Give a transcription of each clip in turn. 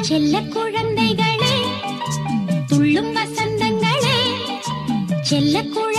செல்ல குழந்தைகளே துள்ளும் வசந்தங்களே செல்ல குழந்தை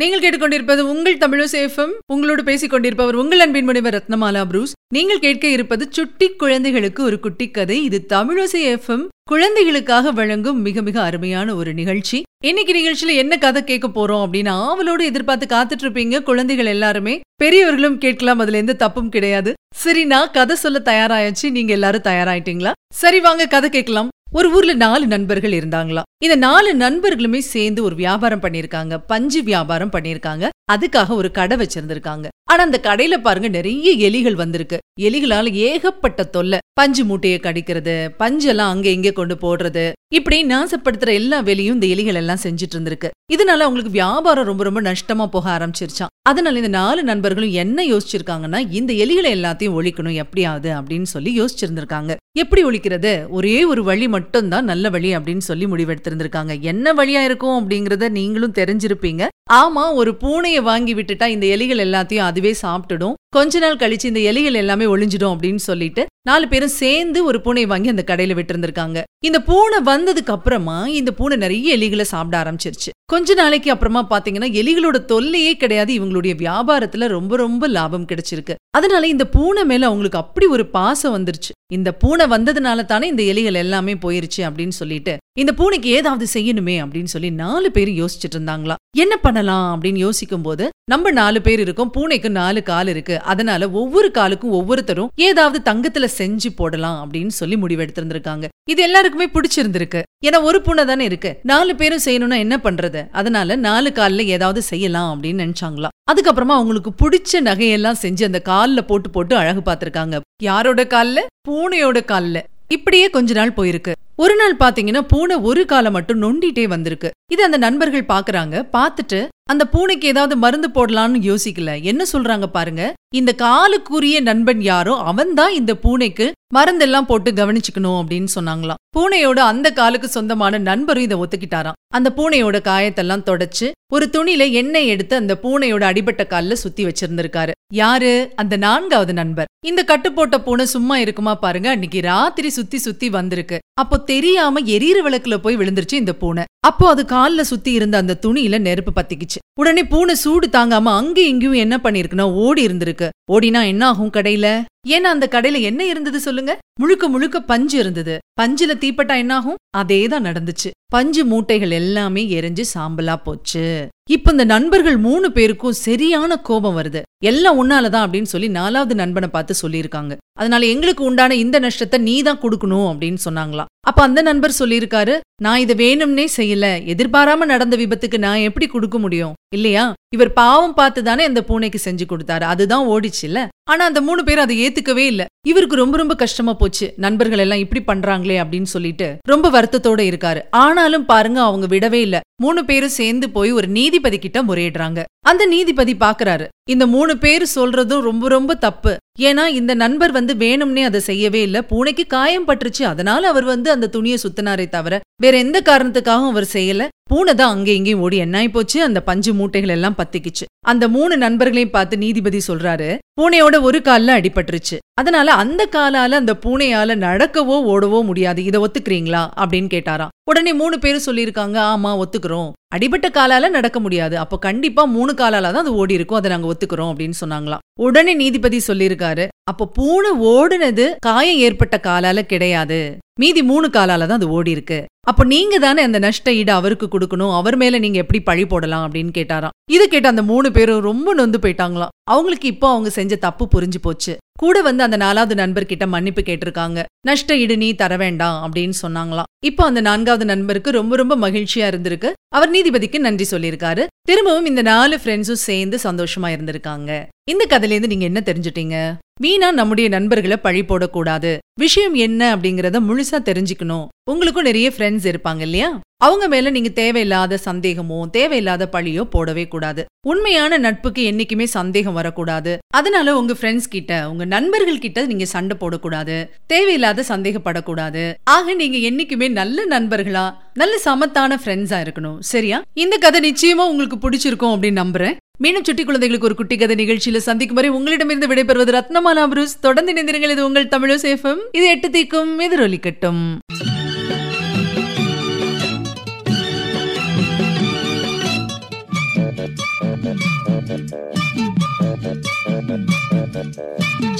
நீங்கள் கேட்டுக்கொண்டிருப்பது உங்கள் தமிழசேஃபம் உங்களோடு பேசிக் கொண்டிருப்பவர் உங்கள் அன்பின் முனைவர் ரத்னமாலா புரூஸ். நீங்கள் கேட்க இருப்பது சுட்டி குழந்தைகளுக்கு ஒரு குட்டி கதை. இது தமிழசை எஃப்எம் குழந்தைகளுக்காக வழங்கும் மிக மிக அருமையான ஒரு நிகழ்ச்சி. இன்னைக்கு நிகழ்ச்சியில என்ன கதை கேட்க போறோம் அப்படின்னு ஆவலோடு எதிர்பார்த்து காத்துட்டு இருப்பீங்க குழந்தைகள் எல்லாருமே. பெரியவர்களும் கேட்கலாம் அதுல எந்த தப்பும் கிடையாது. சரி நான் கதை சொல்ல தயாராயாச்சு. நீங்க எல்லாரும் தயாராயிட்டீங்களா? சரி வாங்க கதை கேட்கலாம். ஒரு ஊர்ல நாலு நண்பர்கள் இருந்தாங்களாம். இந்த நாலு நண்பர்களுமே சேர்ந்து ஒரு வியாபாரம் பண்ணிருக்காங்க பஞ்சு வியாபாரம் பண்ணிருக்காங்க அதுக்காக ஒரு கடை வச்சிருந்திருக்காங்க. ஆனா அந்த கடையில பாருங்க நிறைய எலிகள் வந்திருக்கு. எலிகளால ஏகப்பட்ட தொல்லை. பஞ்சு மூட்டையை கடிக்கிறது பஞ்செல்லாம் அங்க இங்க கொண்டு போடுறது. இப்படி நாசப்படுத்துற எல்லா வேலையும் இந்த எலிகள் எல்லாம் செஞ்சுட்டு இருந்திருக்கு. இதனால அவங்களுக்கு வியாபாரம் ரொம்ப ரொம்ப நஷ்டமா போக ஆரம்பிச்சிருச்சாம். அதனால இந்த நாலு நண்பர்களும் என்ன யோசிச்சிருக்காங்கன்னா இந்த எலிகளை எல்லாத்தையும் ஒழிக்கணும் எப்படியாவது அப்படின்னு சொல்லி யோசிச்சிருந்திருக்காங்க. எப்படி ஒழிக்கிறது? ஒரே ஒரு வழி மட்டும்தான் நல்ல வழி அப்படின்னு சொல்லி முடிவெடுத்திருந்திருக்காங்க. என்ன வழியா இருக்கும் அப்படிங்கறத நீங்களும் தெரிஞ்சிருப்பீங்க. ஆமா ஒரு பூனையை வாங்கி விட்டுட்டா இந்த எலிகள் எல்லாத்தையும் அதுவே சாப்பிட்டுடும். கொஞ்ச நாள் கழிச்சு இந்த எலிகள் எல்லாமே ஒளிஞ்சிடும் அப்படின்னு சொல்லிட்டு நாலு பேரும் சேர்ந்து ஒரு பூனையை வாங்கி அந்த கடையில விட்டிருந்திருக்காங்க. இந்த பூனை வந்ததுக்கு அப்புறமா இந்த பூனை நிறைய எலிகளை சாப்பிட ஆரம்பிச்சிருச்சு. கொஞ்ச நாளைக்கு அப்புறமா பாத்தீங்கன்னா எலிகளோட தொல்லையே கிடையாது. இவங்களுடைய வியாபாரத்துல ரொம்ப ரொம்ப லாபம் கிடைச்சிருக்கு. அதனால இந்த பூனை மேல அவங்களுக்கு அப்படி ஒரு பாசம் வந்துருச்சு. இந்த பூனை வந்ததுனால தானே இந்த எலிகள் எல்லாமே போயிருச்சு அப்படின்னு சொல்லிட்டு இந்த பூனைக்கு ஏதாவது செய்யணுமே அப்படின்னு சொல்லி நாலு பேர் யோசிச்சுட்டு இருந்தாங்களா என்ன பண்ணலாம் அப்படின்னு யோசிக்கும் போது நம்ம நாலு பேர் இருக்கோம் பூனைக்கு நாலு கால் இருக்கு. அதனால ஒவ்வொரு காலுக்கும் ஒவ்வொருத்தரும் ஏதாவது தங்கத்துல செஞ்சு போடலாம் அப்படின்னு சொல்லி முடிவெடுத்திருந்திருக்காங்க இது எல்லாருக்குமே பிடிச்சிருந்திருக்கு. ஏன்னா ஒரு பூனை தானே இருக்கு. நாலு பேரும் செய்யணும்னா என்ன பண்றது? அதனால நாலு கால்ல ஏதாவது செய்யலாம் அப்படின்னு நினைச்சாங்களாம். அதுக்கப்புறமா அவங்களுக்கு பிடிச்ச நகையெல்லாம் செஞ்சு அந்த கால்ல போட்டு போட்டு அழகு பார்த்திருக்காங்க. யாரோட கால்ல? பூனையோட கால்ல. இப்படியே கொஞ்ச நாள் போயிருக்கு. ஒரு நாள் பாத்தீங்கன்னா பூனை ஒரு காலை மட்டும் நொண்டிட்டே வந்திருக்கு. இது அந்த நண்பர்கள் பாக்குறாங்க. பார்த்துட்டு அந்த பூனைக்கு ஏதாவது மருந்து போடலாம்னு யோசிக்கல. என்ன சொல்றாங்க பாருங்க. இந்த காலுக்குரிய நண்பன் யாரோ அவன்தான் இந்த பூனைக்கு மருந்தெல்லாம் போட்டு கவனிச்சுக்கணும் அப்படின்னு சொன்னாங்களாம். பூனையோட அந்த காலுக்கு சொந்தமான நண்பரும் இதை ஒத்துக்கிட்டாராம். அந்த பூனையோட காயத்தெல்லாம் தொடச்சு ஒரு துணியில எண்ணெய் எடுத்து அந்த பூனையோட அடிபட்ட கால்ல சுத்தி வச்சிருந்திருக்காரு. யாரு? அந்த நான்காவது நண்பர். இந்த கட்டுப்போட்ட பூனை சும்மா இருக்குமா பாருங்க அன்னைக்கு ராத்திரி சுத்தி சுத்தி வந்திருக்கு. அப்போ தெரியாம எரியிற விளக்குல போய் விழுந்துருச்சு இந்த பூனை. அப்போ அது கால்ல சுத்தி இருந்த அந்த துணியில நெருப்பு பத்திக்கிச்சு. உடனே பூனை சூடு தாங்காம அங்க இங்கேயும் என்ன பண்ணிருக்குன்னா ஓடி இருந்திருக்கு. ஓடினா என்ன ஆகும் கடையில? ஏன்னா அந்த கடையில என்ன இருந்தது சொல்லுங்க? முழுக்க முழுக்க பஞ்சு இருந்தது. பஞ்சுல தீப்பட்டா என்ன ஆகும் அதேதான் நடந்துச்சு. பஞ்சு மூட்டைகள் எல்லாமே எரிஞ்சு சாம்பலா போச்சு. இப்ப இந்த நண்பர்கள் மூணு பேருக்கும் சரியான கோபம் வருது. எல்லாம் உன்னாலதான் அப்படின்னு சொல்லி நாலாவது நண்பனை பார்த்து சொல்லியிருக்காங்க. அதனால எங்களுக்கு உண்டான இந்த நஷ்டத்தை நீ தான் கொடுக்கணும் அப்படின்னு சொன்னாங்களாம். அப்ப அந்த நண்பர் சொல்லியிருக்காரு நான் இதை வேணும்னே செய்யல. எதிர்பாராம நடந்த விபத்துக்கு நான் எப்படி கொடுக்க முடியும்? இல்லையா? இவர் பாவம் பார்த்து தானே அந்த பூனைக்கு செஞ்சு கொடுத்தாரு. அதுதான் ஓடிச்சு இல்ல ஆனா அந்த மூணு பேர் அதை ஏத்துக்கவே இல்ல. இவருக்கு ரொம்ப ரொம்ப கஷ்டமா போச்சு. நண்பர்கள் எல்லாம் இப்படி பண்றாங்களே அப்படின்னு சொல்லிட்டு ரொம்ப வருத்தத்தோட இருக்காரு. ஆனாலும் பாருங்க அவங்க விடவே இல்ல. மூணு பேரும் சேர்ந்து போய் ஒரு நீதிபதி கிட்ட முறையிடுறாங்க. அந்த நீதிபதி பாக்குறாரு. இந்த மூணு பேர் சொல்றதும் ரொம்ப ரொம்ப தப்பு. ஏன்னா இந்த நண்பர் வந்து வேணும்னே அதை செய்யவே இல்ல. பூனைக்கு காயம் பட்டுருச்சு. அதனால அவர் வந்து அந்த துணியை சுத்தினாரே தவிர வேற எந்த காரணத்துக்காகவும் அவர் செய்யல. பூனை தான் அங்கே இங்கேயும் ஓடி என்னாய் போச்சு. அந்த பஞ்சு மூட்டைகள் எல்லாம் பத்திக்கிச்சு. அந்த மூணு நண்பர்களையும் பார்த்து நீதிபதி சொல்றாரு பூனையோட ஒரு கால்ல அடிபட்டுருச்சு. அதனால அந்த காலால அந்த பூனையால நடக்கவோ ஓடவோ முடியாது. இதை ஒத்துக்கிறீங்களா? அப்படின்னு கேட்டாராம். உடனே மூணு பேரும் சொல்லியிருக்காங்க ஆமா ஒத்துக்கிறோம். அடிபட்ட காலால நடக்க முடியாது. அப்போ கண்டிப்பா மூணு காலால தான் அது ஓடி இருக்கும். அதை நாங்க ஒத்துக்கிறோம் அப்படின்னு சொன்னாங்களாம். உடனே நீதிபதி சொல்லியிருக்காரு அப்ப பூனை ஓடுனது காயம் ஏற்பட்ட காலால கிடையாது. மீதி மூணு காலால தான் அது ஓடி இருக்கு. அப்ப நீங்க தானே அந்த நஷ்ட ஈடு அவருக்கு கொடுக்கணும் அவர் மேல நீங்க எப்படி பழி போடலாம் அப்படின்னு கேட்டாராம். இது கேட்ட அந்த மூணு பேரும் ரொம்ப நொந்து போயிட்டாங்களாம். அவங்களுக்கு இப்போ அவங்க செஞ்ச தப்பு புரிஞ்சு போச்சு. கூட வந்து அந்த நாலாவது நண்பர்கிட்ட மன்னிப்பு கேட்டிருக்காங்க. நஷ்ட ஈடு நீ தர வேண்டாம் அப்படின்னு சொன்னாங்களாம். இப்போ அந்த நான்காவது நண்பருக்கு ரொம்ப ரொம்ப மகிழ்ச்சியா இருந்திருக்கு. அவர் நீதிபதிக்கு நன்றி சொல்லியிருக்காரு. திரும்பவும் இந்த நாலு ஃப்ரெண்ட்ஸும் சேர்ந்து சந்தோஷமா இருந்திருக்காங்க. இந்த கதையிலேருந்து நீங்க என்ன தெரிஞ்சுட்டீங்க? வீணா நம்முடைய நண்பர்களை பழி போடக்கூடாது. விஷயம் என்ன அப்படிங்கறத முழுசா தெரிஞ்சுக்கணும். உங்களுக்கும் நிறைய ஃப்ரெண்ட்ஸ் இருப்பாங்க இல்லையா? அவங்க மேல நீங்க தேவையில்லாத சந்தேகமோ தேவையில்லாத பழியோ போடவே கூடாது. உண்மையான நட்புக்கு என்னைக்குமே சந்தேகம் வரக்கூடாது. அதனால உங்க ஃப்ரெண்ட்ஸ் கிட்ட உங்க நண்பர்கள் கிட்ட நீங்க சண்டை போடக்கூடாது. தேவையில்லாத சந்தேகப்படக்கூடாது. ஆக நீங்க என்னைக்குமே நல்ல நண்பர்களா நல்ல சமத்தான ஃப்ரெண்ட்ஸா இருக்கணும். சரியா? இந்த கதை நிச்சயமா உங்களுக்கு பிடிச்சிருக்கும் அப்படின்னு நம்புறேன். மீண்டும் சுட்டி குழந்தைகளுக்கு ஒரு குட்டி கதை நிகழ்ச்சியில சந்திக்கும் வரை உங்களிடமிருந்து விடைபெறுவது ரத்னமாலா புரூஸ். தொடர்ந்து இணைந்திருங்கள். இது உங்கள் தமிழோ சேஃபம் இது எட்டு தீக்கும் எதிரொலிக்கட்டும்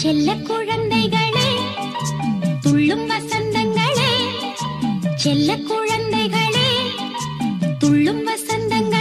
செல்ல குழந்தைகளே துள்ளும் வசந்தங்களே. செல்ல குழந்தைகளே துள்ளும் வசந்தங்கள்.